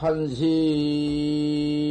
산시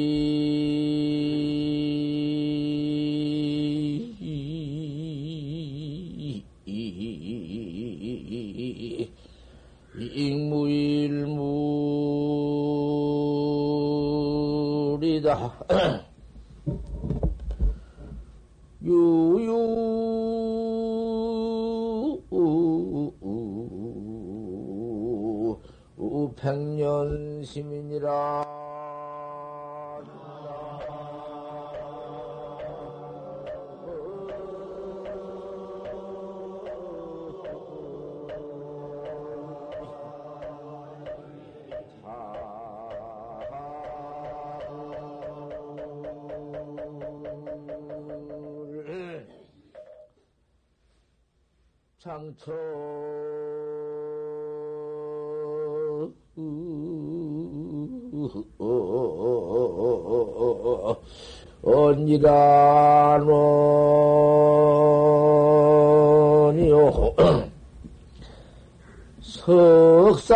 장처 언니라노니요 석사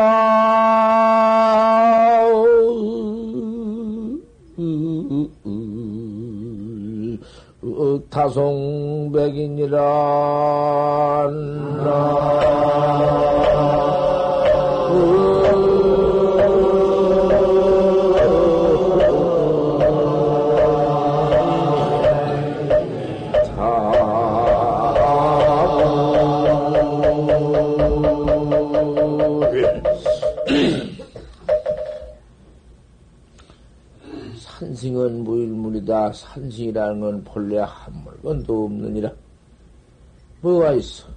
산승은 무일물이다. 산승이라는 건 본래 한물 건도 없느니라. 뭐가 있어?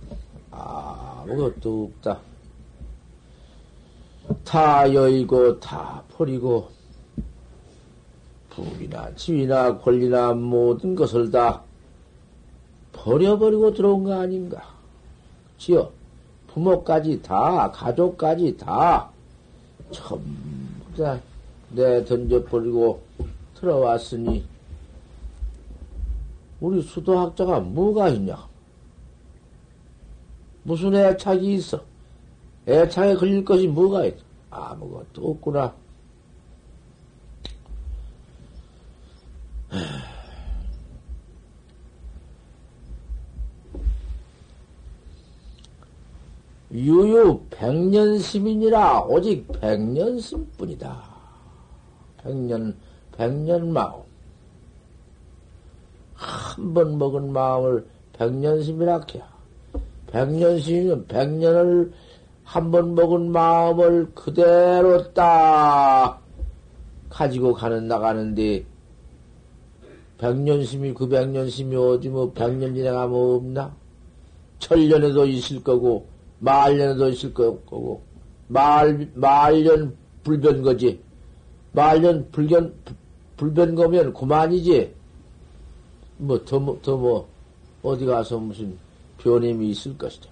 아무것도 없다. 다 여의고 다 버리고 부이나 지위나 권리나 모든 것을 다 버려버리고 들어온 거 아닌가? 지어 부모까지 다 가족까지 다 전부 다 내 던져버리고 들어왔으니 우리 수도학자가 뭐가 있냐? 무슨 애착이 있어? 애착에 걸릴 것이 뭐가 있어? 아무것도 없구나. 유유 백년심이니라 오직 백년 심뿐이다. 백년 백년 마음 한 번 먹은 마음을 백년심이라 해야. 백년심이면 백년을 한 번 먹은 마음을 그대로 딱 가지고 가는 나가는데 백년심이 그 백년심이 어디 뭐 백년 지나가면 없나? 천년에도 있을 거고 말년에도 있을 거고 말 말년 불변 거지 말년 불견 불변 거면 그만이지 뭐 더 뭐 더 뭐 어디 가서 무슨 변임이 있을 것이다.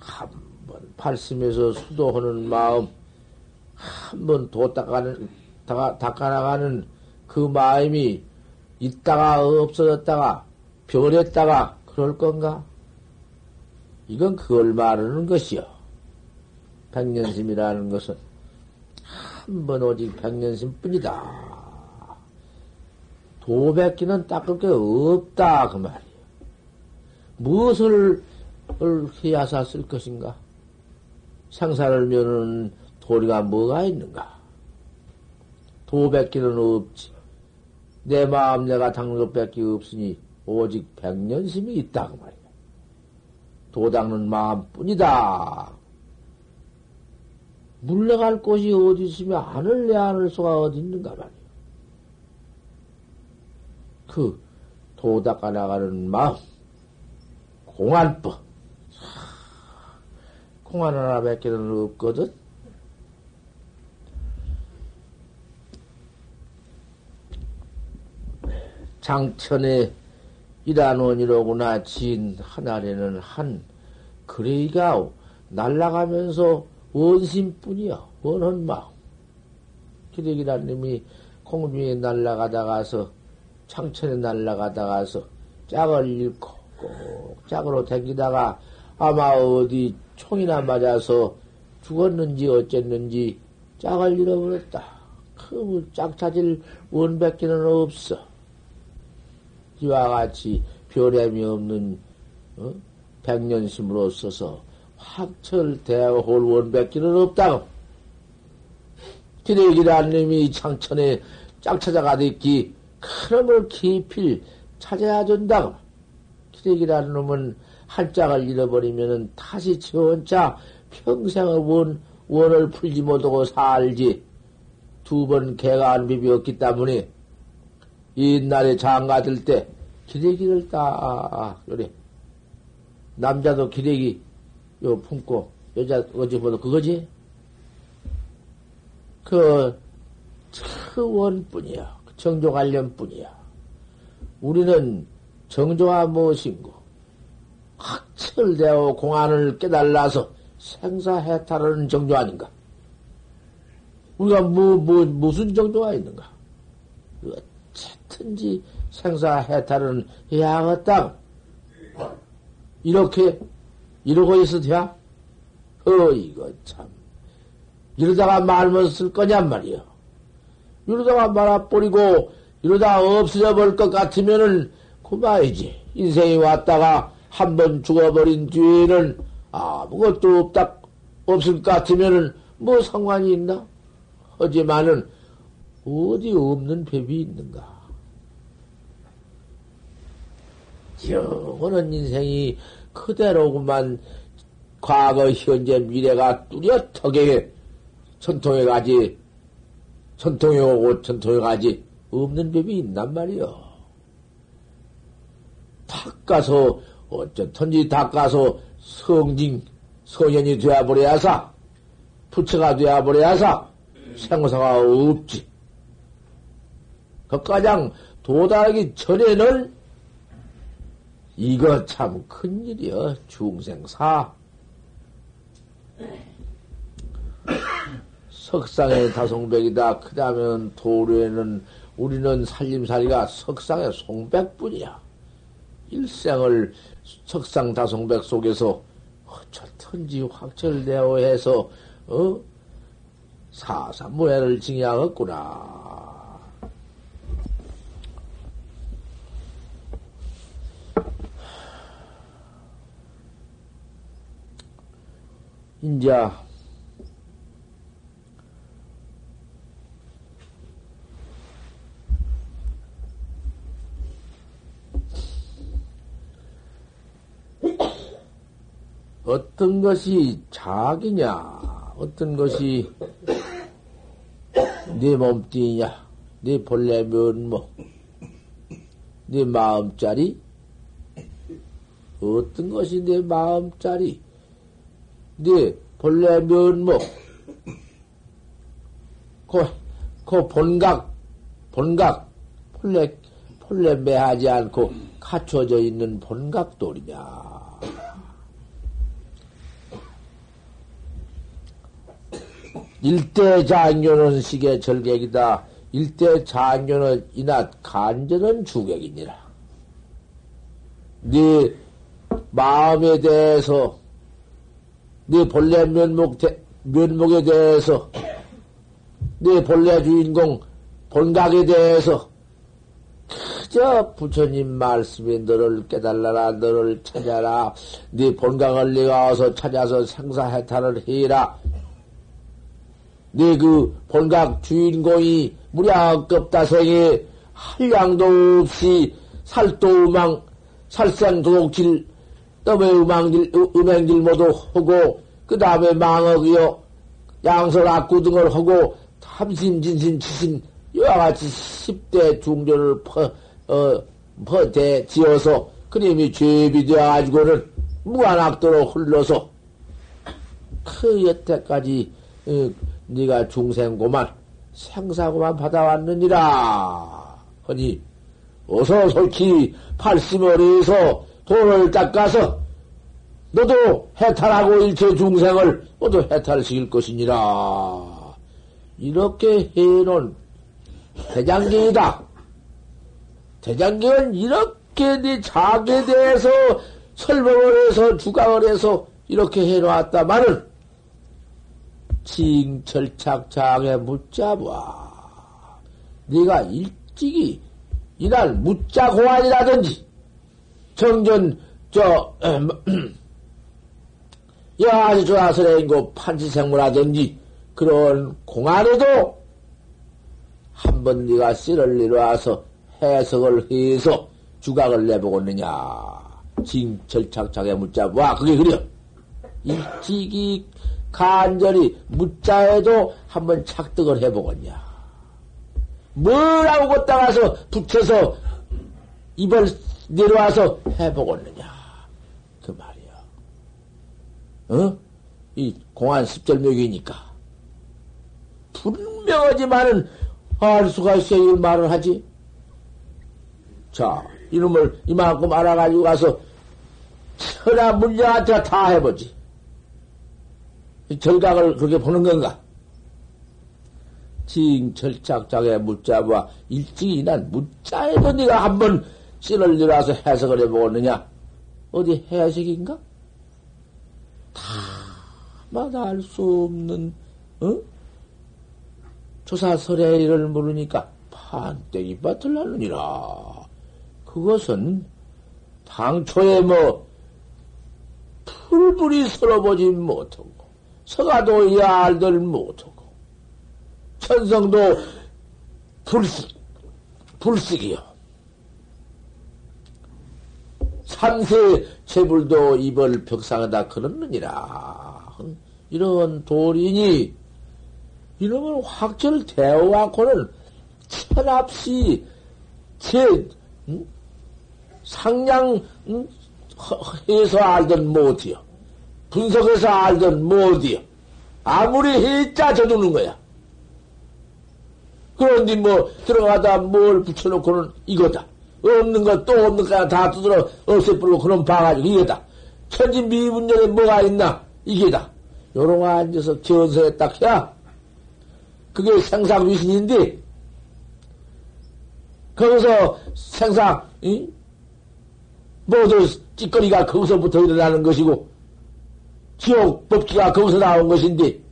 한번 팔심에서 수도하는 마음, 한번 도 닦아는, 닦아, 닦아나가는 그 마음이 있다가 없어졌다가 변했다가 그럴 건가? 이건 그걸 말하는 것이요. 백년심이라는 것은 한 번 오직 백년심 뿐이다. 도백기는 닦을 게 없다. 그 말이에요. 무엇을 해야사 쓸 것인가? 생사를 면은 도리가 뭐가 있는가? 도백기는 없지. 내 마음 내가 닦는 것밖에 없으니 오직 백년심이 있다 그 말이야. 도 닦는 마음뿐이다. 물러갈 곳이 어디 있으면 안을 내 안을 수가 어디 있는가 말이야. 그 도닦아 나가는 마음. 공안법. 공안 하나 밖에는 없거든? 장천에 일한원이로구나 진 하나에는 한 그레이가 날라가면서 원심뿐이야 원한 마음 기대기란 님이 공중에 날라가다가서 창천에 날라가다가서 짝을 잃고 꼭 짝으로 댕기다가 아마 어디 총이나 맞아서 죽었는지 어쨌는지 짝을 잃어버렸다. 그 짝 찾을 원백기는 없어. 이와 같이 별함이 없는 어? 백년심으로 써서 확철대홀 원백기는 없다고. 기대기란 놈이 창천에 짝 찾아가듯기 그놈을 깊이 찾아야 된다고. 기대기라는 놈은 한 짝을 잃어버리면은 다시 지원자 평생의 원, 원을 풀지 못하고 살지. 두 번 개가 안 비비었기 때문에 옛날에 장가들 때 기대기를 딱, 그래. 남자도 기대기 요 품고 여자 어제보다 그거지? 그, 그 원뿐이야. 정조 관련 뿐이야. 우리는 정조가 무엇인고? 확철되어 공안을 깨달아서 생사해탈하는 정조 아닌가? 우리가 뭐, 뭐, 무슨 정도가 있는가? 어쨌든지 생사해탈은 하겠다. 이렇게, 이러고 있어도 돼? 어, 이거 참. 이러다가 말못 쓸 거냔 말이야. 이러다가 말아버리고, 이러다 없어져 버릴 것 같으면은, 그만이지. 인생이 왔다가 한 번 죽어버린 뒤에는 아무것도 없다, 없을 것 같으면은, 뭐 상관이 있나? 하지만은, 어디 없는 법이 있는가? 영원한 인생이 그대로구만 과거, 현재, 미래가 뚜렷하게 전통해 가지, 전통해 오고 전통해 가지, 없는 법이 있단 말이요. 닦아서, 어쨌든지 닦아서 성징, 성현이 되어버려야사, 부처가 되어버려야사, 생사가 없지. 그 가장 도달하기 전에는 이거 참 큰일이여, 중생사. 석상의 다송백이다. 그 다음에는 도로에는 우리는 살림살이가 석상의 송백뿐이야. 일생을 석상 다송백 속에서 어쩌든지 확철되어 해서, 어? 사사무해를 징양했구나. 인자 어떤 것이 자기냐, 어떤 것이 네 몸뚱이냐, 네 본래 면목, 네 마음짜리, 어떤 것이 내 마음짜리, 네 본래 면목, 그, 그 본각, 본각, 본래, 본래 매하지 않고 갖춰져 있는 본각돌이냐. 일대 장교는 식의 절객이다. 일대 장교는 이낮 간절은 주객이니라. 네 마음에 대해서, 네 본래 면목, 면목에 대해서, 네 본래 주인공 본각에 대해서, 그저 부처님 말씀에 너를 깨달라라, 너를 찾아라, 네 본각을 내가 와서 찾아서 생사해탈을 해라. 네 그 본각 주인공이 무량급다생에 한량도 없이 살도 음망, 살생 도둑질, 떠의 음망질, 음행질 모두 하고, 그 다음에 망억이요, 양설 악구 등을 하고, 탐심, 진심, 치심, 이와 같이 10대 중조를 퍼, 어, 퍼대 지어서, 그님이 죄비 되어가지고는 무한악도로 흘러서, 그 여태까지, 어, 네가 중생고만 생사고만 받아왔느니라 하니 어서 솔직히 팔심어리에서 돈을 닦아서 너도 해탈하고 일체 중생을 모두 해탈시킬 것이니라 이렇게 해놓은 대장경이다. 대장경은 이렇게 네 자기에 대해서 설명을 해서 주강을 해서 이렇게 해놓았다마는 징철착착에 묻자봐. 네가 일찍이 이날 묻자 고안이라든지 정전 저 여아주 조아설행고 판치생물하든지 그런 공안에도 한 번 네가 씨를 내려와서 해석을 해서 주각을 내보겠느냐. 징철착착에 묻자. 와, 그게 그려. 일찍이 간절히 묻자에도 한번 착득을 해보겠냐. 뭐라고 걷다 가서 붙여서 입을 내려와서 해보겠느냐. 그 말이야. 어? 이 공안 습절묘기니까. 분명하지만은 알 수가 있어야 이 말을 하지. 자, 이놈을 이만큼 알아가지고 가서 천하 물량한테 다 해보지. 절각을 그렇게 보는 건가? 징철짝짝에 묻자와 일찍이 난 묻자에도 네가 한번 씨를 들어와서 해석을 해보겠느냐? 어디 해석인가? 다마다 알 수 없는, 어? 조사설의를 모르니까 판때기 밭을 나느니라. 그것은 당초에 뭐, 풀불이 서러보지 못하고, 서가도 야알들 못하고, 천성도 불식, 불식이요. 삼세 재불도 입을 벽상에다 걸었느니라. 이런 도리니, 이놈은 확철 대어갖고는 철없이 제 음? 상량 음? 해서 알던 못이요. 분석해서 알던 못이요. 아무리 해자 져두는 거야. 그런데 뭐 들어가다 뭘 붙여놓고는 이거다. 없는 거 또 없는 거다 두드러 없애버리고 그런 봐가지고 이거다. 천지 미분열에 뭐가 있나? 이게다. 요런 앉아서 견서에 딱 해야 그게 생사귀신인데 거기서 생사 이? 모두 찌꺼리가 거기서부터 일어나는 것이고 지옥 법기가 거기서 나온 것인데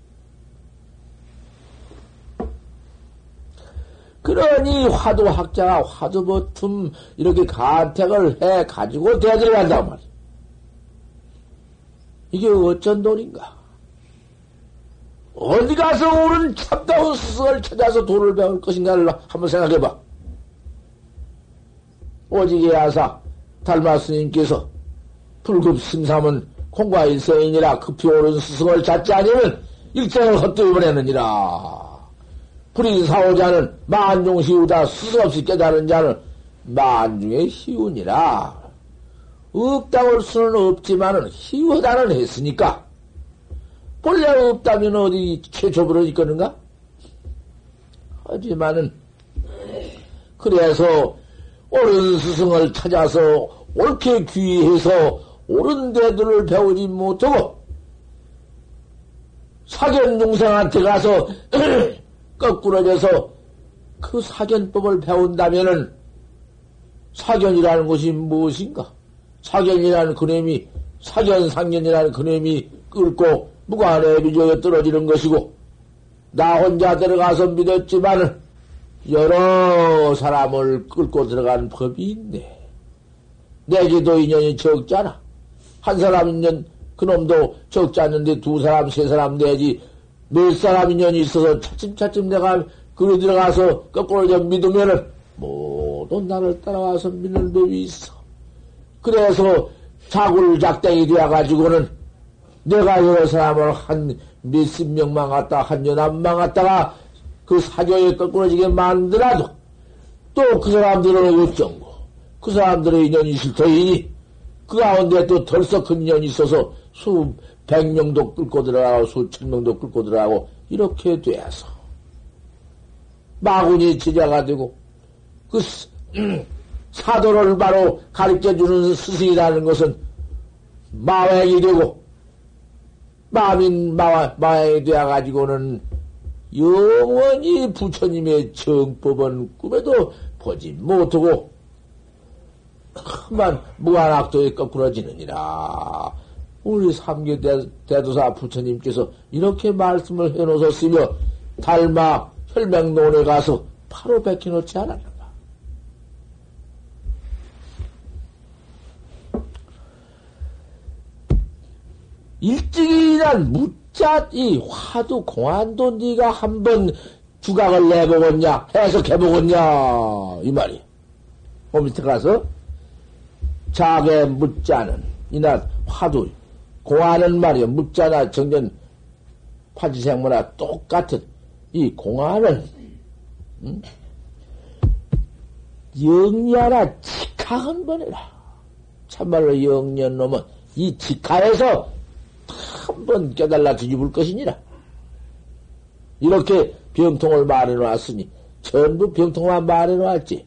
그러니 화두 학자가 화두 버틈 이렇게 간택을 해 가지고 대들어 간단 말이야. 이게 어쩐 돈인가? 어디 가서 옳은 참다운 스승을 찾아서 돈을 배울 것인가를 한번 생각해 봐. 오직에 아사 달마 스님께서 불급 승삼은 공과 일세인이라 급히 옳은 스승을 찾지 아니면 일생을 헛되이 보내느니라. 불인 사오자는 만중 시우다 스승없이 깨달은 자는 만중의 희운이라. 없다고 할 수는 없지만은 희우다는 했으니까 본래 없다면 어디 최초부로 있거는가? 하지만은, 그래서 옳은 스승을 찾아서 옳게 귀해서 옳은 대들을 배우지 못하고, 사견 중생한테 가서 거꾸러져서 그 사견법을 배운다면은 사견이라는 것이 무엇인가? 사견이라는 그놈이, 사견 상견이라는 그놈이 끌고 무관에 비조에 떨어지는 것이고, 나 혼자 들어가서 믿었지만은, 여러 사람을 끌고 들어간 법이 있네. 내게도 인연이 적잖아. 한 사람 인연, 그놈도 적지 않는데 두 사람, 세 사람 내지 몇 사람 인연이 있어서 차츰차츰 내가 그리 들어가서 거꾸로 좀 믿으면은 모두 나를 따라와서 믿는 법이 있어. 그래서 자굴작땡이 되어가지고는 내가 여러 사람을 한 몇십 명만 갔다, 한 연합만 갔다가 그 사교에 거꾸러지게 만들어도 또 그 사람들은 어쩐고, 그 사람들의 인연이 있을 터이니 그 가운데 또 덜썩 큰 인연이 있어서 수 백 명도 끌고 들어가고 수천 명도 끌고 들어가고 이렇게 돼서. 마군이 제자가 되고 그 사도를 바로 가르쳐 주는 스승이라는 것은 마왕이 되고 마민 마왕이 되어가지고는 영원히 부처님의 정법은 꿈에도 보지 못하고 그만 무한악도에 거꾸러지느니라. 우리 삼계 대도사 부처님께서 이렇게 말씀을 해놓으셨으며 달마 혈맹론에 가서 바로 베껴놓지 않았는가. 일찍이 난 무자 이 화두 공안도 네가 한번 주각을 내보겠냐 해석해보겠냐 이 말이. 그 밑에 가서 자게 묻자는 이나 화두 공안은 말이야 묻자나 정전 파지생모나 똑같은 이 공안은 음? 영리하나 직하 한 번이라. 참말로 영년 놈은 이 직하에서 한 번 깨달라 뒤집을 것이니라. 이렇게 병통을 말해 놨으니 전부 병통만 말해 놨지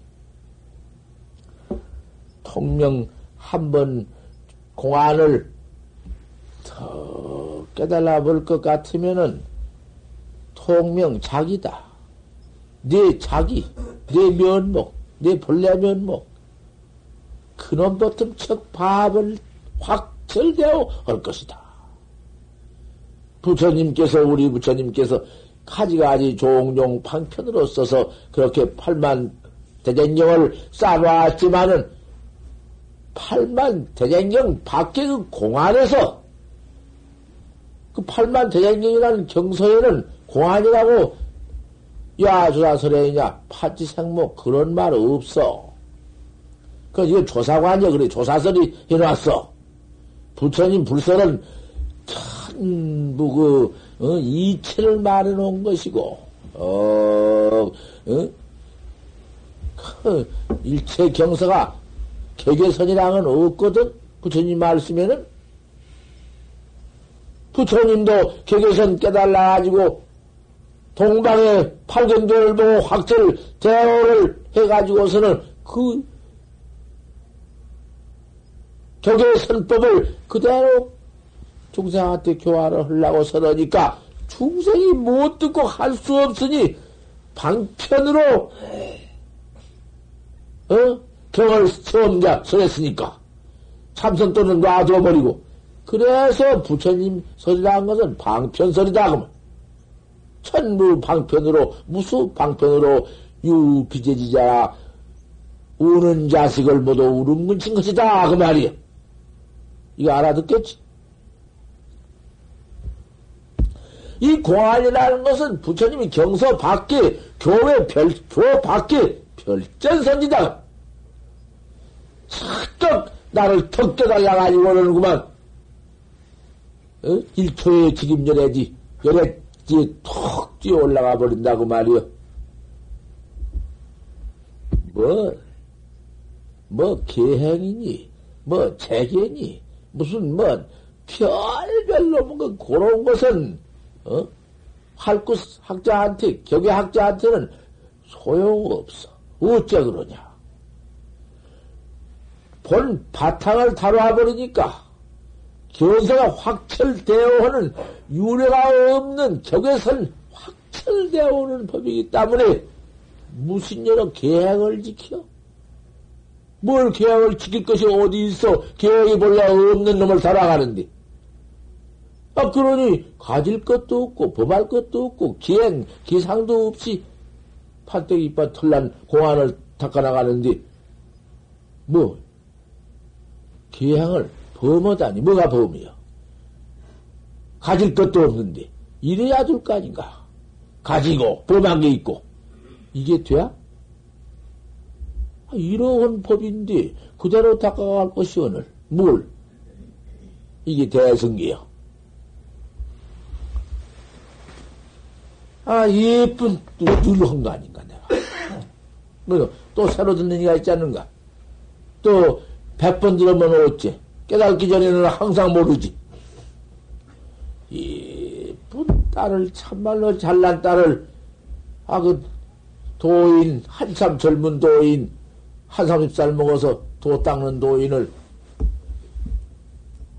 통명 한 번 공안을 더 깨달아 볼 것 같으면은 통명 자기다. 내 자기, 내 면목, 내 본래 면목. 그놈 버튼 척 밥을 확철되어 할 것이다. 부처님께서, 우리 부처님께서 가지가지 종종 방편으로 써서 그렇게 팔만 대전경을 쌓아놨지만은 팔만 대전경 밖에 그 공안에서 그 팔만 대전경이라는 경서에는 공안이라고 야주사설에냐 파지생모 그런 말 없어. 그 이거 조사관이야 그래 조사설이 해놨어. 부처님 불설은 전부 그 어, 이체를 말해놓은 것이고 어, 어? 그 일체 경서가 개개선이랑은 없거든 부처님 말씀에는 부처님도 개개선 깨달아가지고 동방의 팔견도를 보고 확철 대오를 해가지고서는 그 격의 선법을 그대로 중생한테 교화를 하려고 서러니까 중생이 못 듣고 할 수 없으니 방편으로 어? 경을 처음 설했으니까 참선 또는 놔둬 버리고 그래서 부처님 설이라는 것은 방편설이다 그러면 천무 방편으로, 무수 방편으로 유비제지자 우는 자식을 모두 우름근친 것이다. 그 말이야. 이거 알아듣겠지? 이 공안이라는 것은 부처님이 경서 밖에, 교회 별, 교 밖에 별전선지다. 착덕 나를 턱 깨달아가지고 그러는구만. 어? 일초에 직임전에지, 열에 뒤에 톡 뛰어 올라가 버린다고 말이요. 뭐, 뭐, 계행이니, 뭐, 재계니, 무슨, 뭐, 별별로 뭐, 그런 것은, 어? 할구 학자한테, 격의 학자한테는 소용 없어. 어째 그러냐. 본 바탕을 다뤄와 버리니까, 견서가 확철되어 오는 유례가 없는 격에선 확철되어 오는 법이기 때문에 무슨 여러 계획을 지켜? 뭘 계획을 지킬 것이 어디 있어? 계획이 본래 없는 놈을 살아가는데. 아, 그러니 가질 것도 없고, 범할 것도 없고, 기행, 기상도 없이 판때기 이빨 털난 공안을 닦아나가는데, 뭐, 기행을 범하다니 뭐가 범이요? 가질 것도 없는데 이래야 될 거 아닌가? 가지고 범한 게 있고 이게 돼야? 아, 이러한 법인데 그대로 닦아갈 것이 오늘 뭘? 이게 대성기요. 아 예쁜 누르한 거 아닌가 내가. 또 새로 듣는 이가 있지 않는가? 또 백 번 들으면 어째? 깨닫기 전에는 항상 모르지. 이쁜 딸을, 참말로 잘난 딸을, 아, 그, 도인, 한참 젊은 도인, 한 삼십 살 먹어서 도 닦는 도인을,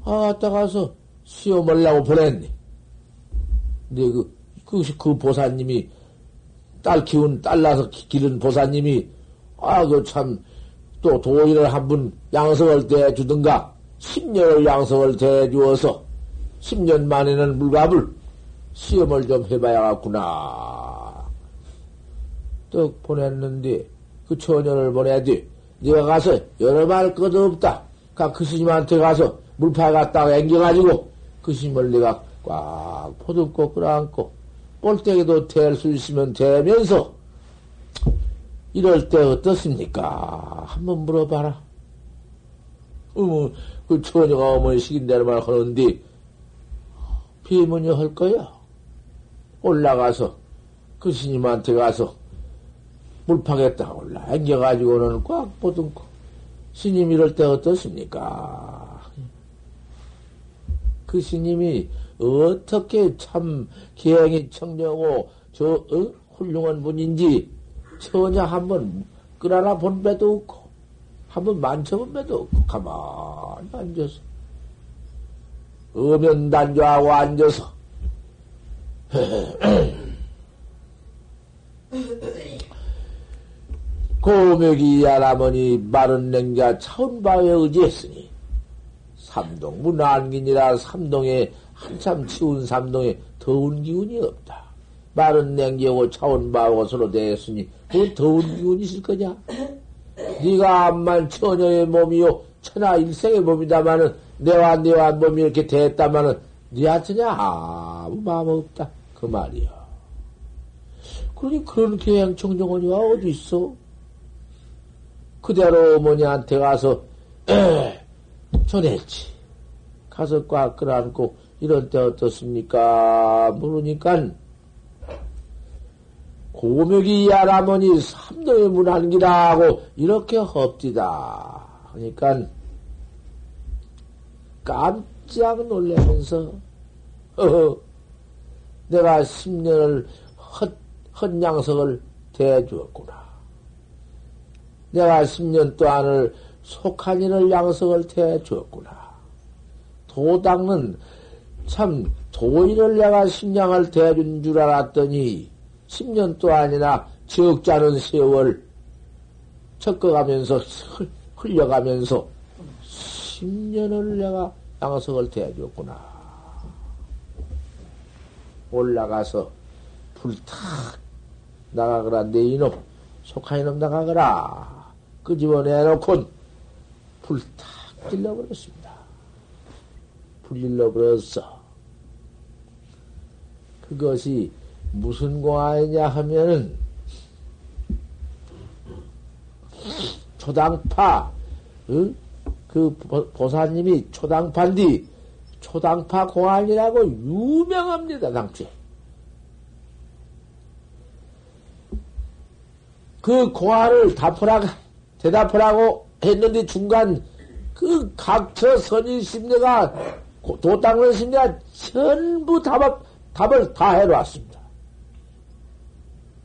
아, 갔다 가서 시험을라고 보냈네. 근데 그, 그, 그 보사님이, 딸 키운, 딸 낳아서 기른 보사님이, 아, 그 참, 또 도인을 한 분 양성할 때 주든가, 10년을 양성을 대주어서 10년 만에는 물갑을 시험을 좀 해봐야겠구나. 또 보냈는데 그 처녀를 보내야지. 네가 가서 여러 말 것도 없다. 그 스님한테 가서 물파 갖다가 앵겨가지고 그 스님을 내가 꽉 포듬고 끌어안고 볼때에도 될 수 있으면 되면서 이럴 때 어떻습니까? 한번 물어봐라. 어머, 그 처녀가 어머니 시킨다는 말 하는데 비문이 할 거야. 올라가서 그 스님한테 가서 물파겠다 올라 앵겨가지고는 꽉 보듬고 스님 이럴 때 어떻습니까? 그 스님이 어떻게 참 기행이 청정하고 저 어? 훌륭한 분인지 전혀 한번 끌어나 본 배도 없고 한번 만져본 배도 없고 가만히 앉아서 어면단조하고 앉아서 고묘기 야라머니 마른 냉자 차운 바에 의지했으니 삼동 문안긴이라 삼동에 한참 치운 삼동에 더운 기운이 없다. 마른 냉기하고 차운 바하고 서로 대했으니 그 더운 기운이 있을 거냐? 네가 암만 처녀의 몸이요 천하 일생의 몸이다마는 내와 네와 몸이 이렇게 됐다마는 네한테냐 아무 마음 없다 그 말이야. 그러니 그런 계양 청정원이가 어디 있어? 그대로 어머니한테 가서 전했지. 가서 꽉 끌어안고 이런 때 어떻습니까? 물으니까 고묘기 야라머니 삼도의 문안기라고 이렇게 헙디다. 그러니까 깜짝 놀라면서 허허 내가 10년을 헛, 헛양석을 대주었구나. 내가 10년 동안을 속한 인을 양성을 대주었구나. 도당은 참 도인을 내가 심량을 대준 줄 알았더니 10년 동안이나 적잖은 세월 척거가면서 흘려가면서 10년을 내가 양성을 대해줬구나. 올라가서 불탁 나가거라 내 이놈 속한 이놈 나가거라. 끄집어내놓곤 불탁 찔러버렸습니다. 불질러버렸어. 그것이 무슨 공화이냐 하면은 초당파 응? 그 보 사님이 초당파인데 초당파 공안이라고 유명합니다 당초에 그 공안을 답하라고 대답하라고 했는데 중간 그 각처 선인 심리가 도닦는 심리가 전부 답을, 답을 다 해놓았습니다.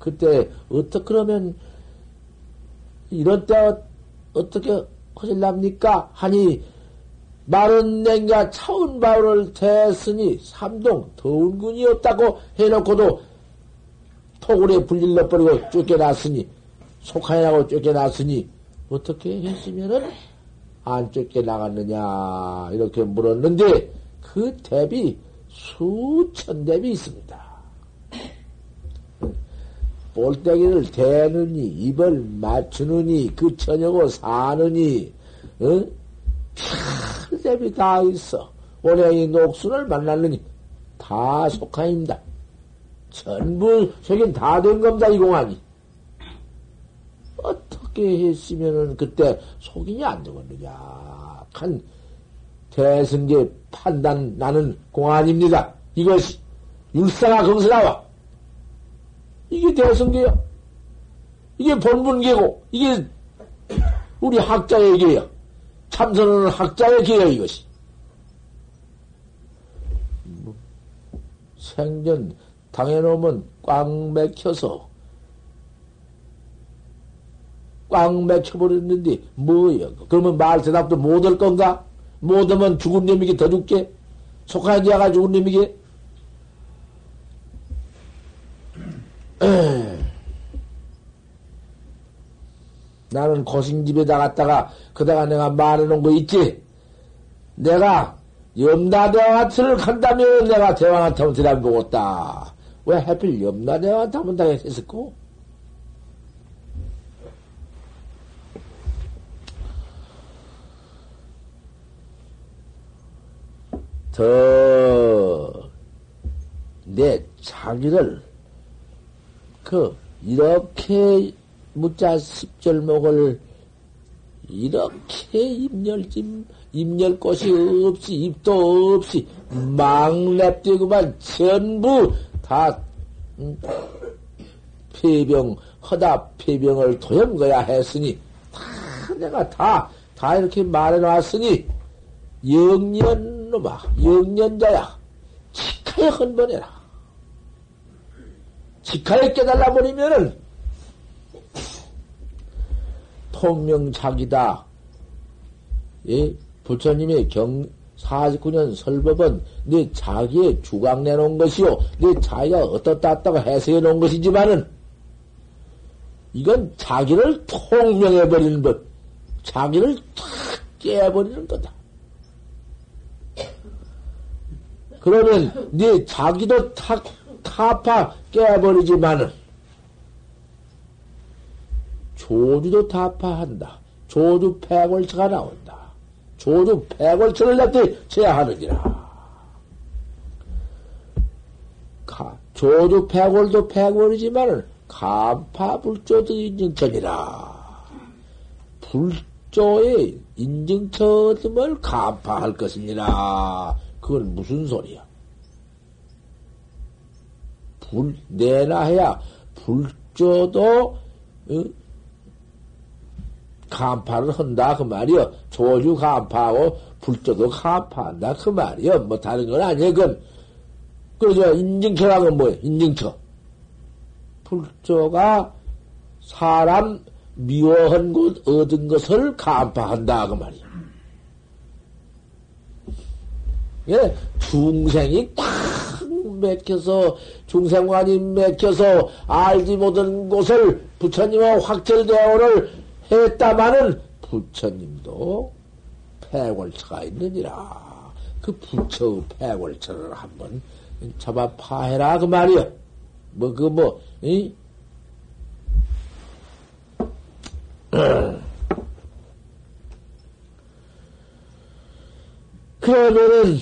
그때 어떻게 그러면 이런 때 어, 어떻게 하실랍니까? 하니 마른 냉가 차운 바울을 대했으니 삼동 더운 군이 없다고 해놓고도 토굴에 불질러 버리고 쫓겨났으니 속하냐고 쫓겨났으니 어떻게 했으면은 안 쫓겨나갔느냐 이렇게 물었는데 그 대비 수천 대비 있습니다. 볼때기를 대느니 입을 맞추느니 그 처녀고 사느니 어? 별대비 다 있어. 올해 이 녹순을 만났느니 다 속하입니다. 전부 속인 다 된 겁니다 이 공안이. 어떻게 했으면은 그때 속인이 안 되겠느냐. 한 대승계 판단 나는 공안입니다. 이것이 율사가 거기서 나와. 이게 대성계야. 이게 본분계고, 이게 우리 학자의 계야. 참선은 학자의 계야, 이것이. 생전 당해놓으면 꽉 맥혀서, 꽉 맥혀버렸는데, 뭐야. 그러면 말 대답도 못 할 건가? 못 하면 죽은 놈이게 더 죽게? 속한 자가 죽은 놈이게? 나는 고승집에다 갔다가 그다가 내가 말해놓은 거 있지? 내가 염라대왕한테를 간다면 내가 대왕한테 한번 들어보겠다. 왜 하필 염라대왕한테 한번 당했을까? 더, 내 자기를, 그, 이렇게 무자 십절목을 이렇게 입열짐, 입열 곳이 없이, 입도 없이, 망랩되고만 전부 다, 음, 폐병, 허다 폐병을 도염거야 했으니, 다 내가 다, 다 이렇게 말해놨으니, 영년놈아, 영년자야, 직하에 헌번해라. 직하에 깨달아 버리면은, 통명자기다. 예? 부처님의 경, 49년 설법은 내 자기의 주강 내놓은 것이요. 내 자기가 어떻다 했다고 해석해 놓은 것이지만은, 이건 자기를 통명해 버리는 법. 자기를 탁 깨버리는 거다. 그러면 네 자기도 탁 타파 깨버리지만은 조주도 타파한다. 조주 패골처가 나온다. 조주 패골처를 내때 제하느니라. 조주 패골도 패골이지만은 간파 불조도 인증천이라. 불조의 인증천을 간파할 것이니라. 그건 무슨 소리야? 불, 내나 해야 불조도, 어? 간파를 한다, 그 말이여. 조주 간파하고 불조도 간파한다, 그 말이여. 뭐 다른 건 아니야, 그건. 그저 인증처라고 뭐야, 인증처. 불조가 사람 미워한 곳 얻은 것을 간파한다, 그 말이야. 예, 중생이 꽉 맥혀서, 중생관이 맥혀서 알지 못한 곳을 부처님과 확철대오를 했다마는 부처님도 패골처가 있느니라. 그 부처의 패골처를 한번 잡아 파해라, 그 말이야. 뭐, 그 뭐, 이? 그러면은,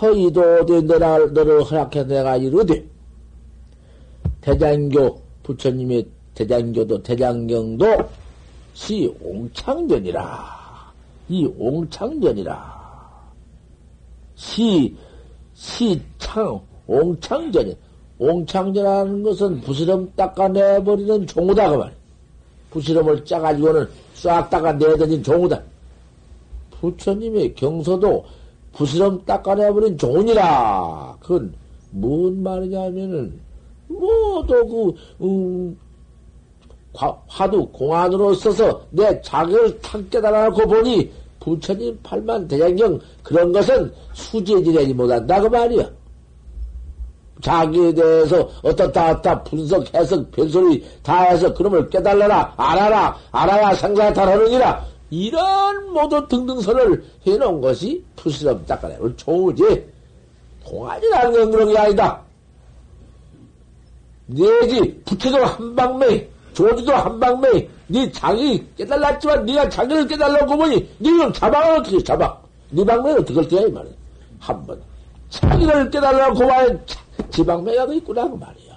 허이도 되 너를, 너를 허락해 내가 이르되, 대장교, 부처님의 대장교도, 대장경도, 시 옹창전이라. 이 옹창전이라. 시, 시창, 옹창전이. 옹창전이라는 것은 부스럼 닦아내버리는 종우다, 그 말. 부스럼을 짜가지고는 싹 닦아내더니 종우다. 부처님의 경서도 부스럼 닦아내버린 종이라. 그건 뭔 말이냐면은, 모두 그, 음, 화두 공안으로 써서 내 자격을 탁 깨달아놓고 보니 부처님 팔만 대장경 그런 것은 수제지내지 못한다 그 말이야. 자기에 대해서 어떻다 어떻다 분석 해석 별소리 다 해서 그놈을 깨달아라 알아라 알아야 생사탈하느니라 이런 모두 등등선을 해놓은 것이 푸스럼 닦아내는 좋으지 공안이라는 건 그런 게 아니다. 내지 부처도 한방매 조지도 한방매 네 자기 깨달았지만 네가 자기를 깨달라고 보니 네는 자방을 어떻게 잡아? 네 방매는 어떻게 돼야 이 말이야. 한번 자기를 깨달라고 봐야 지방매가 있구나 그 말이야.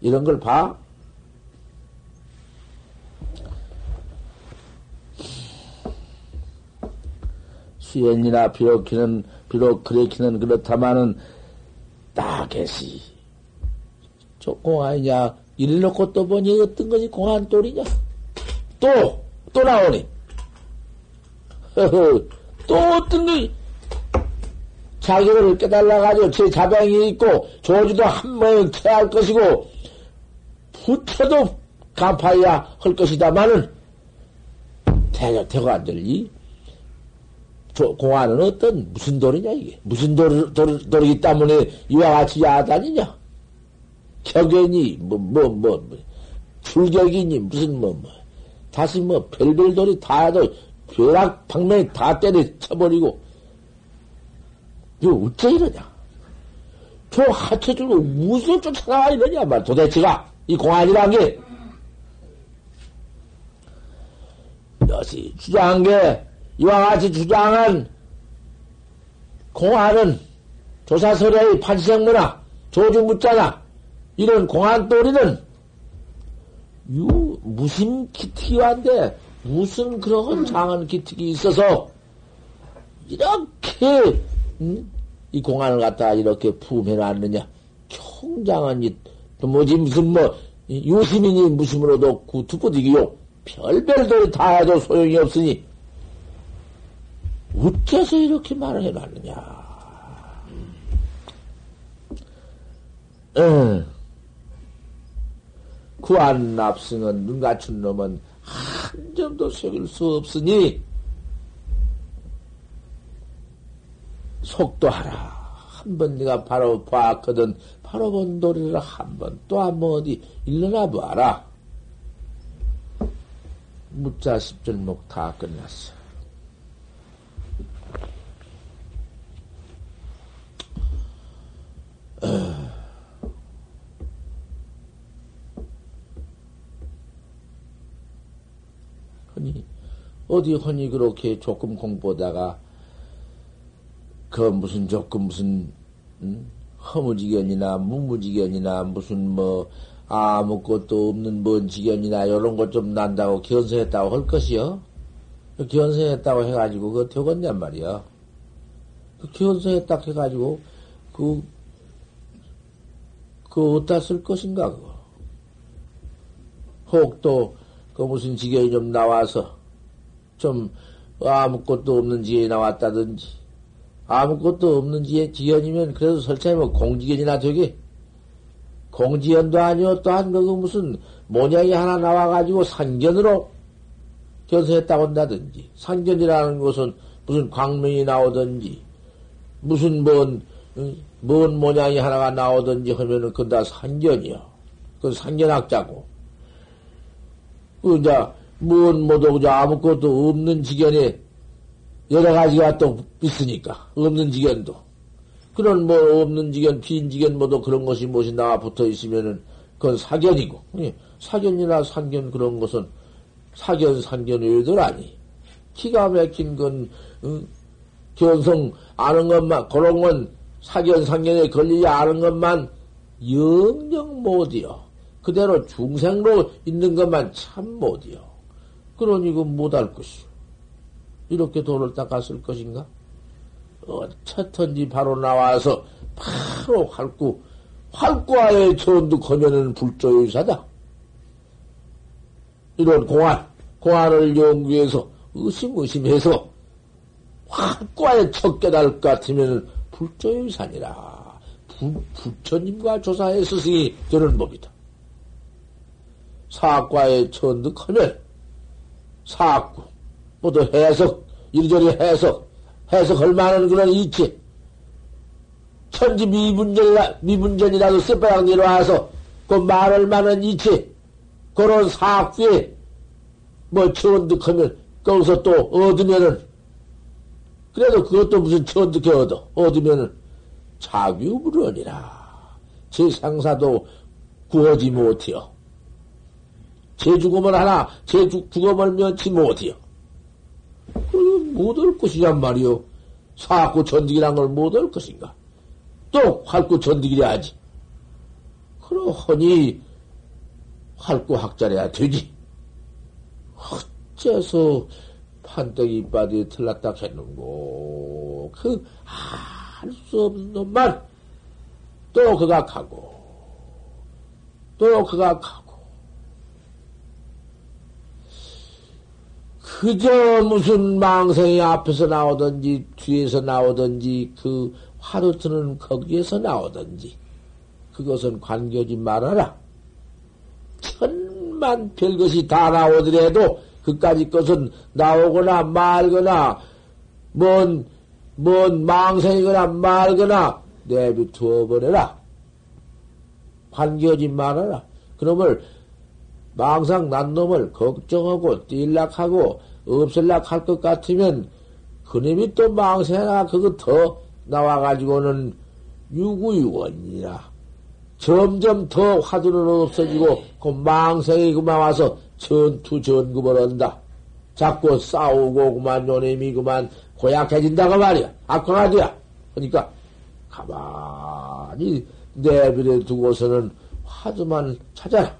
이런 걸 봐. 수연이나 비록 키는 비록 그래 키는 그렇다마는 따개시 조공아니냐? 이를 놓고 또 보니? 어떤 것이 공안돌이냐? 또! 또 나오니? 또 어떤 것이 자기를 깨달아가지고 제 자병이 있고 조주도 한 번에 캐할 것이고 부처도 간파해야 할 것이다마는 대가 대가 안 들리 공안은 어떤 무슨 돌이냐 이게 무슨 돌, 돌, 돌이기 때문에 이와 같이 야단이냐 격연이 뭐뭐뭐 뭐, 뭐, 출격이니 무슨 뭐뭐 다시 뭐 별별 돌이 다 해도 벼락 방면에 다 때려 쳐버리고, 이거 어째 이러냐? 저 하체줄로 무엇을 쫓아나와 이러냐, 말 도대체가. 이 공안이란 게. 여시 주장한 게, 이와 같이 주장한 공안은 조사설의 판생문화, 조주묻자나, 이런 공안돌이는 유, 무슨 기특이한데, 무슨 그런 장한 기특이 있어서, 이렇게, 음? 이 공안을 갖다가 이렇게 품해놨느냐. 총장은 이, 또 뭐지, 무슨 뭐, 유시민이 무심으로도 구투부디기요. 별별 돌이 다 해도 소용이 없으니, 어째서 이렇게 말을 해놨느냐. 응. 구안 납승은 눈 갖춘 놈은 한 점도 속일 수 없으니, 속도하라. 한 번 네가 바로 봤거든. 바로 본 도리를 한 번 또 한 번 어디 일러나 봐라. 무자 십절목 다 끝났어. 허니 어디 허니 그렇게 조금 공부하다가 그 무슨 조금 무슨 음? 허무지견이나 무무지견이나 무슨 뭐 아무것도 없는 뭔 지견이나 이런 것 좀 난다고 견성했다고 할 것이요. 그 견성했다고 해가지고 그거 되겠냔 말이야. 그 견성했다 해가지고 그, 그 어디다 쓸 것인가 그거. 혹또 그 무슨 지견이 좀 나와서 좀 아무것도 없는 지견이 나왔다든지 아무것도 없는 지에 지연이면 그래도 설치하면 뭐 공지견이나 되게 공지연도 아니요 또한 그 무슨 모양이 하나 나와가지고 상견으로 견성했다고 한다든지 상견이라는 것은 무슨 광명이 나오든지 무슨 뭔, 뭔 모양이 하나가 나오든지 하면은 그건 다 상견이요. 그건 상견학자고. 그, 이제, 뭔, 뭐도, 그저 아무것도 없는 지견에 여러 가지가 또 있으니까. 없는 지견도. 그런 뭐 없는 지견, 빈 지견 뭐도 그런 것이 무엇이 나와 붙어 있으면은 그건 사견이고. 사견이나 상견 그런 것은 사견, 상견 외들 아니. 기가 막힌 건, 응? 견성 아는 것만, 그런 건 사견, 상견에 걸리지 않은 것만 영영 못이요. 그대로 중생로 있는 것만 참 못이요. 그러니 그 못할 것이요. 이렇게 돈을 닦았을 것인가? 어쨌든지 바로 나와서 바로 활구, 활구하에 전두 거면은 불조유사다. 이런 공안, 공안을 연구해서 의심의심해서 활구하에 첫 깨달을 것 같으면 불조유산이라. 부처님과 조사의 스승이 저런 법이다. 사과에 천득하면 사구, 모두 해석, 이리저리 해석, 해석할 만한 그런 이치. 천지 미분전이라, 미분전이라도 쇠바닥 내려와서 그 말할 만한 이치. 그런 사학에 뭐 천득하면 거기서 또 얻으면은 그래도 그것도 무슨 천득해 얻어. 얻으면은 자규불원이라. 제 상사도 구하지 못해요. 제 죽음을 하나, 제 죽음을 면치 못해요. 못할 것이란 말이요. 사학구 전득이란 걸 못할 것인가? 또 활구 전득이라 하지. 그러하니 활구 학자래야 되지. 어째서 판때기 이빠디 틀렸다 했는고. 그, 알 수 없는 놈만 또 그가 가고, 또 그가 가고. 그저 무슨 망생이 앞에서 나오든지 뒤에서 나오든지 그 화두 트는 거기에서 나오든지 그것은 관계하지 말아라. 천만 별것이 다 나오더라도 그까지 것은 나오거나 말거나 뭔, 뭔 망생이거나 말거나 내비두어 버려라. 관계하지 말아라. 그놈을 망상 난 놈을 걱정하고 뛸락하고 없을락 할 것 같으면 그놈이 또 망세나 그거 더 나와가지고는 유구유원이라 점점 더 화두는 없어지고 그 망생이 그만 와서 전투 전급을 한다. 자꾸 싸우고 그만 요놈이 그만 고약해진다고 말이야. 악화가 돼야. 그러니까 가만히 내비려 두고서는 화두만 찾아라.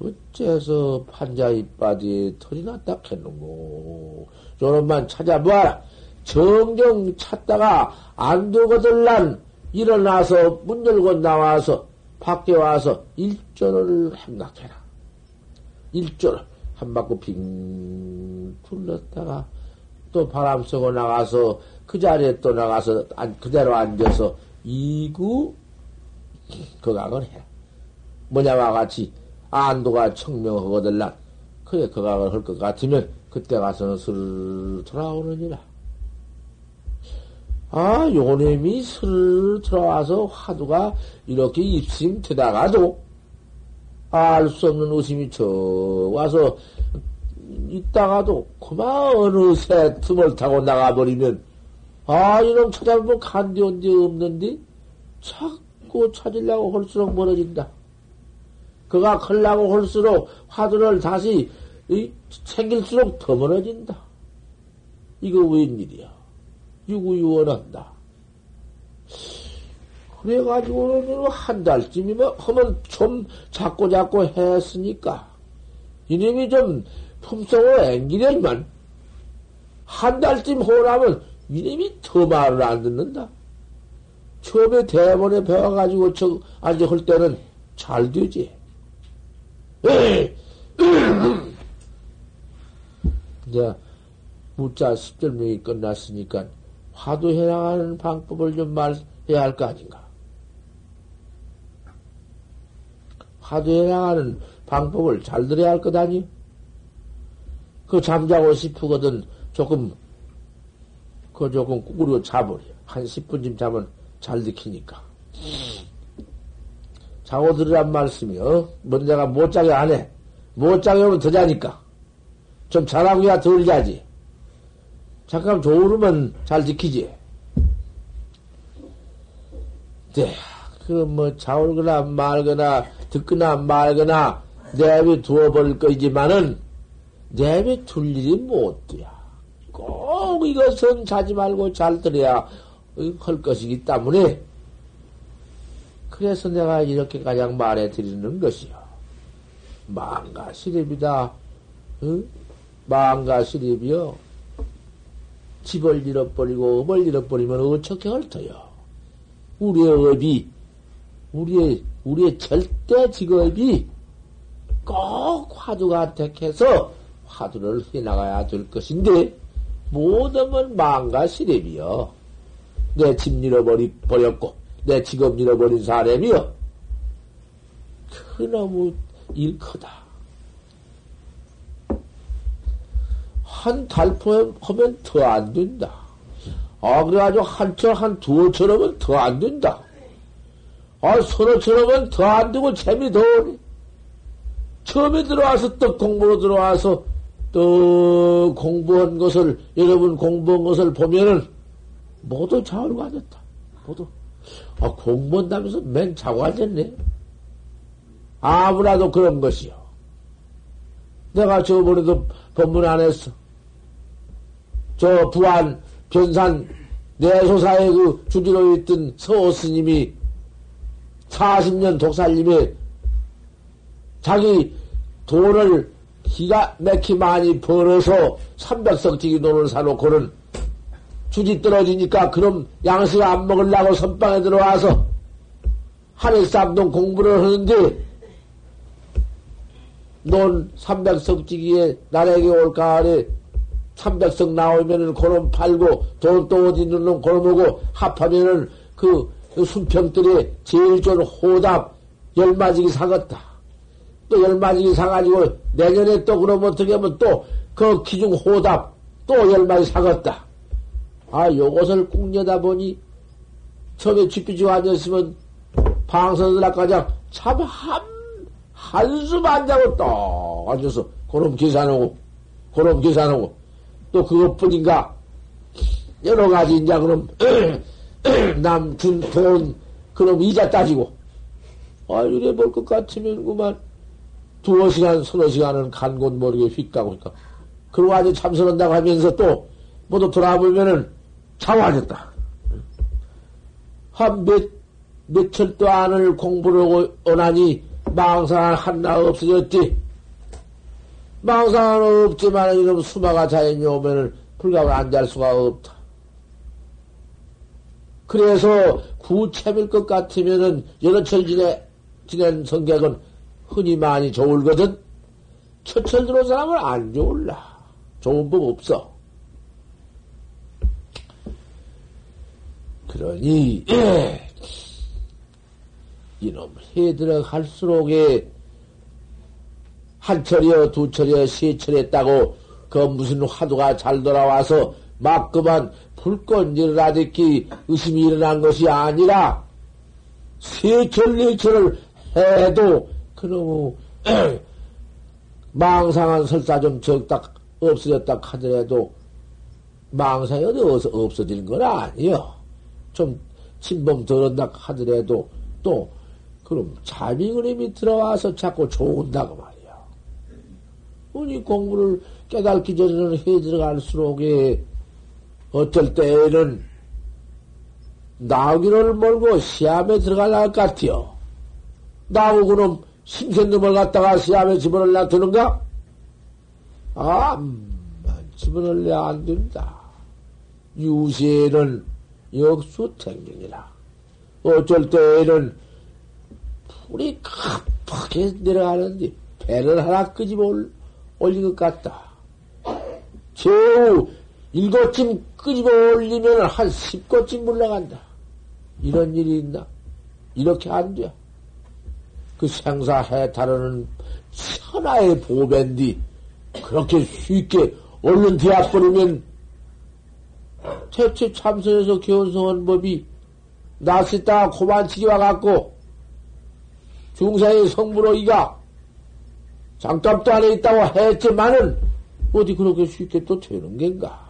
어째서 판자 이빠디 털이 났다 했는고. 저놈만 찾아보아라. 정정 찾다가 안 되거들란 일어나서 문 열고 나와서 밖에 와서 일조를 생각해라. 일조를 한 바퀴 빙 둘렀다가 또 바람 쐬고 나가서 그 자리에 또 나가서 그대로 앉아서 이구 거각을 해. 뭐냐와 같이 안도가 청명하거들라. 그래 거각을 할 것 같으면 그때 가서는 슬 돌아오느니라. 아, 요놈이 슬 들어와서 화두가 이렇게 입심 되다가도 알 수 없는 의심이 저 와서 있다가도 그만 어느 새 틈을 타고 나가버리면 아, 이놈 찾아보면 간디 온데 없는데 자꾸 찾으려고 할수록 멀어진다. 그가 걸라고 할수록 화두를 다시 생길수록 더 멀어진다. 이거 웬일이야? 유구유원한다. 그래가지고는 한 달쯤이면 하면 좀 자꾸 자꾸 했으니까 이놈이 좀 품성을 앵기려만 한 달쯤 호라면 이놈이 더 말을 안 듣는다. 처음에 대본에 배워가지고 저 앉아 할 때는 잘 되지. 이제 무자 십절명이 끝났으니까 화두해 나가는 방법을 좀 말해야 할 거 아닌가. 화두해 나가는 방법을 잘 들어야 할 것 아니요? 그 잠자고 싶으거든 조금, 그 조금 꾸꾸리고 자버려. 한 10분쯤 자면 잘 지키니까. 자고 들으란 말씀이요. 뭔 내가 못 자게 안 해. 못 자게 하면 더 자니까. 좀 자라고야 덜 자지. 잠깐 좋으면 잘 지키지. 네, 그럼 뭐 자올거나 말거나 듣거나 말거나 내비 두어 버릴 거이지만은 내비 둘 일이 못 돼야. 꼭 이것은 자지 말고 잘 들어야 할 것이기 때문에 그래서 내가 이렇게 가장 말해 드리는 것이요. 망가 시립이다. 응? 망가 시립이요. 집을 잃어버리고 업을 잃어버리면 어떻게 헐터요? 우리의 업이, 우리의, 우리의 절대 직업이 꼭 화두가 택해서 화두를 해나가야 될 것인데, 모든 망가 시랩이요. 내 집 잃어버리, 버렸고, 내 직업 잃어버린 사람이요. 그너무 일 크다. 한 달포 하면 더 안 된다. 아, 그래가지고 한 철, 한 두어처럼은 더안 된다. 아, 서너처럼은 더 안 되고 재미 더 오네. 처음에 들어와서 또 공부로 들어와서 또 공부한 것을, 여러분 공부한 것을 보면은 모두 자오르고 앉았다. 모두. 아, 공부한다면서 맨 자고 앉았네. 아무라도 그런 것이요. 내가 저번에도 법문 안 했어. 저 부안 변산 내소사의 그 주지로 있던 서호 스님이 40년 독살님에 자기 돈을 기가 막히 많이 벌어서 300석지기 돈을 사놓고는 주지 떨어지니까 그럼 양식 안 먹으려고 선방에 들어와서 하늘쌍동 공부를 하는데 돈 300석지기에 나에게 올까 하래 300석 나오면은 그놈 팔고 돈 또 어디 있는 놈 그놈 오고 합하면은 그, 그 순평들이 제일 좋은 호답 열마지기 사겠다. 또 열마지기 사가지고 내년에 또 그럼 어떻게 하면 또 그 기중 호답 또 열마지 사겠다. 아, 요것을 꾹여다 보니 처음에 쥐삐지고 앉았으면 방선들 아까 참 한, 한숨 안 자고 딱 앉아서 그럼 계산하고, 그럼 계산하고, 또 그것뿐인가? 여러 가지 이제 그럼, 남 준 돈, 그럼 이자 따지고. 아, 이래 볼 것 같으면 그만 두어 시간, 서너 시간은 간 곳 모르게 휙 가고 있까. 그러고 아주 참선한다고 하면서 또 모두 돌아보면은 자화졌다. 한 몇, 며칠도 안을 공부를 하니 망상 하나 없어졌지. 망상은 없지만 이놈 수마가 자연이 오면은 불가을 안 잘 수가 없다. 그래서 구체일 것 같으면은 여러 철 지내, 지낸 성격은 흔히 많이 좋을거든. 첫철 들어온 사람은 안 좋을라. 좋은 법 없어. 그러니, 이놈 해 들어갈수록에 한 철이여 두 철이여 세 철했다고 그 무슨 화두가 잘 돌아와서 막 그만 불꽃 일어나듣기 의심이 일어난 것이 아니라 세 철, 네 철을 해도 그놈의 망상한 설사 좀 적다 없어졌다 하더라도 망상이 어디 없어지는 건 아니요. 좀 침범 덜었다 하더라도 또 그럼 잠이 그림이 들어와서 자꾸 좋은다고 말이야. 우리 공부를 깨닫기 전에는 해 들어갈수록에 어쩔 때에는 나오기를 몰고 시암에 할것 같아요. 나오고 그럼 심생놈을 갖다가 시암에 집어넣으려 드는가? 아, 집어넣으려 안 된다. 유세는 역수 탱경이라. 어쩔 때에는 불이 급하게 내려가는데 배를 하나 끄집어 올린 것 같다. 제우 일곱쯤 끄집어 올리면 한 십곳쯤 물러간다. 이런 일이 있나? 이렇게 안 돼. 그 생사 해탈하는 천하의 보배인데 그렇게 쉽게 얼른 되어버리면 대체 참선에서 견성한 법이 낯있다 고만치기 와갖고 중사의 성부로 이가 장갑도 안에 있다고 했지만은 어디 그렇게 쉽게 또 되는 겐가?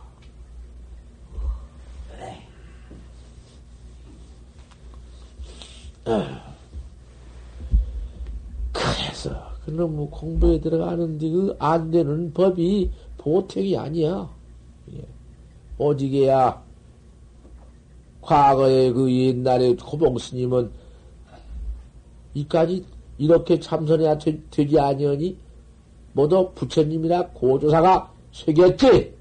그래서 그놈의 공부에 들어가는데 그 안 되는 법이 보택이 아니야. 오직에야 과거에 그 옛날에 호봉 스님은 이까지 이렇게 참선해야 되, 지 아니하니 모두 부처님이나 고조사가 속였지.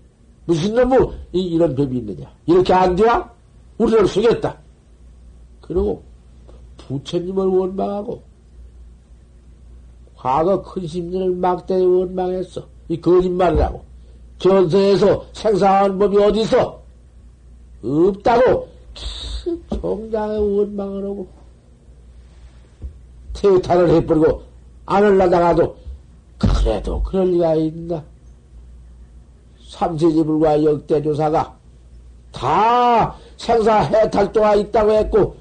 무슨 놈의 이런 법이 있느냐. 이렇게 안 돼야 우리를 속였다. 그리고 부처님을 원망하고 과거 큰 심리를 막대에 원망했어 이 거짓말이라고 전세에서 생사한 법이 어디 있어? 없다고 정장에 원망을 하고 퇴탄을 해버리고 안 흘러다가도 그래도 그럴 리가 있나? 삼세지불과 역대조사가 다 생사 해탈도가 있다고 했고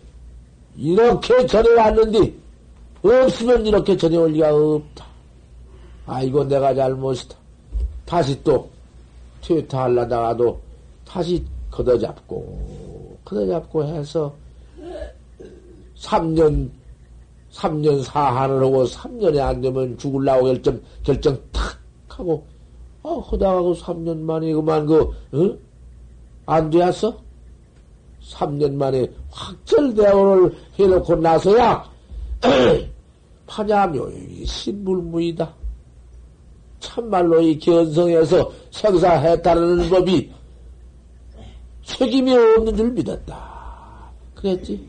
이렇게 전해 왔는데 없으면 이렇게 전해 올 리가 없다. 아이고 내가 잘못이다. 다시 또 퇴타하려다가도 다시 걷어잡고, 걷어잡고 해서 3년, 3년 사한을 하고 3년에 안 되면 죽을라고 결정, 결정 탁 하고, 어, 허다가고 3년 만에 그만 그, 어? 안 되었어? 3년 만에 확철대오를 해놓고 나서야, 파냐묘이 신불무이다. 참말로 이 견성에서 생사해탈하는 법이 책임이 없는 줄 믿었다. 그랬지?